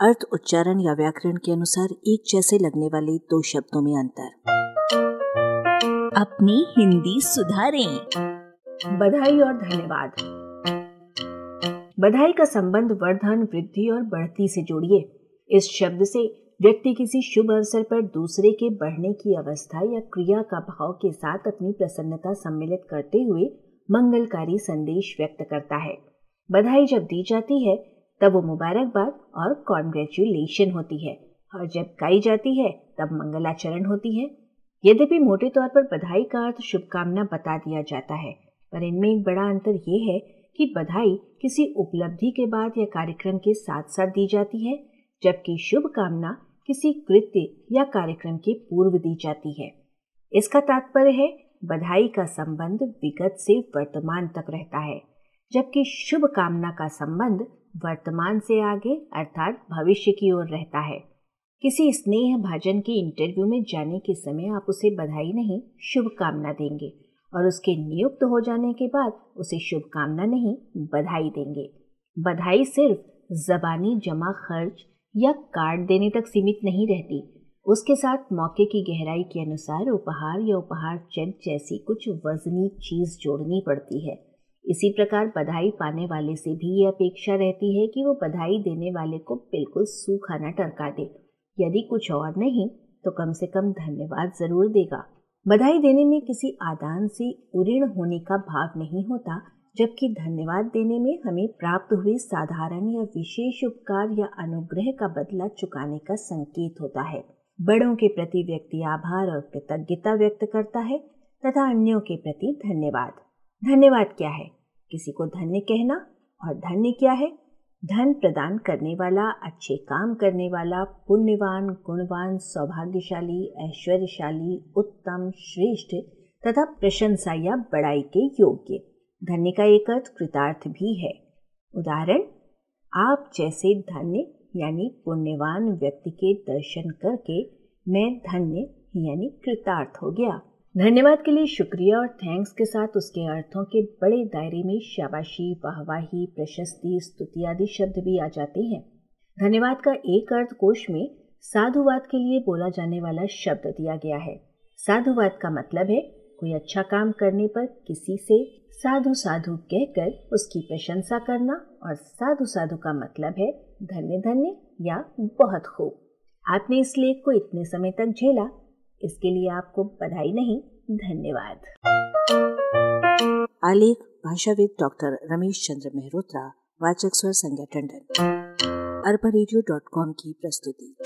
अर्थ, उच्चारण या व्याकरण के अनुसार एक जैसे लगने वाले दो शब्दों में अंतर। अपनी हिंदी सुधारें। बधाई और धन्यवाद। बधाई का संबंध वर्धन, वृद्धि और बढ़ती से जोड़िए। इस शब्द से व्यक्ति किसी शुभ अवसर पर दूसरे के बढ़ने की अवस्था या क्रिया का भाव के साथ अपनी प्रसन्नता सम्मिलित करते हुए मंगलकारी संदेश व्यक्त करता है। बधाई जब दी जाती है तब वो मुबारकबाद और कॉन्ग्रेचुलेशन होती है। और जब गाई जाती है, तब मंगलाचरण होती है। यद्यपि मोटे तौर पर बधाई का अर्थ शुभकामना बता दिया जाता है, पर इनमें एक बड़ा अंतर यह है कि बधाई किसी उपलब्धि के बाद या कार्यक्रम के साथ साथ दी जाती है, जबकि शुभकामना किसी कृत्य या कार्यक्रम के पूर्व दी जाती है। इसका तात्पर्य है, बधाई का संबंध विगत से वर्तमान तक रहता है, जबकि शुभकामना का संबंध वर्तमान से आगे, अर्थात भविष्य की ओर रहता है। किसी स्नेह भाजन के इंटरव्यू में जाने के समय आप उसे बधाई नहीं, शुभकामना देंगे और उसके नियुक्त हो जाने के बाद उसे शुभकामना नहीं, बधाई देंगे। बधाई सिर्फ़ जबानी जमा खर्च या कार्ड देने तक सीमित नहीं रहती। उसके साथ मौके की गहराई के अनुसार उपहार या उपहार चेक जैसी कुछ वजनी चीज़ जोड़नी पड़ती है। इसी प्रकार बधाई पाने वाले से भी ये अपेक्षा रहती है कि वो बधाई देने वाले को बिल्कुल सूखा न टरका दे। यदि कुछ और नहीं तो कम से कम धन्यवाद ज़रूर देगा। बधाई देने में किसी आदान से उऋण होने का भाव नहीं होता, जबकि धन्यवाद देने में हमें प्राप्त हुए साधारण या विशेष उपकार या अनुग्रह का बदला चुकाने का संकेत होता है। बड़ों के प्रति व्यक्ति आभार और कृतज्ञता व्यक्त करता है, तथा अन्यों के प्रति धन्यवाद। धन्यवाद क्या है? किसी को धन्य कहना और धन्य क्या है। धन प्रदान करने वाला, अच्छे काम करने वाला, पुण्यवान, गुणवान, सौभाग्यशाली, ऐश्वर्यशाली, उत्तम, श्रेष्ठ तथा प्रशंसा या बड़ाई के योग्य। धन्य का एक अर्थ कृतार्थ भी है। उदाहरण, आप जैसे धन्य यानी पुण्यवान व्यक्ति के दर्शन करके मैं धन्य यानी कृतार्थ हो गया। धन्यवाद के लिए शुक्रिया और थैंक्स के साथ उसके अर्थों के बड़े दायरे में शाबाशी, वाहवाही, प्रशस्ति, स्तुति आदि शब्द भी आ जाते हैं। धन्यवाद का एक अर्थ कोश में साधुवाद के लिए बोला जाने वाला शब्द दिया गया है। साधुवाद का मतलब है कोई अच्छा काम करने पर किसी से साधु साधु कहकर उसकी प्रशंसा करना और साधु साधु का मतलब है धन्य धन्य या बहुत खूब। आपने इस लेख को इतने समय तक झेला। इसके लिए आपको बधाई नहीं, धन्यवाद। आलेख, भाषाविद डॉक्टर रमेश चंद्र मेहरोत्रा, वाचक स्वर संज्ञा टंडन। अरबा की प्रस्तुति।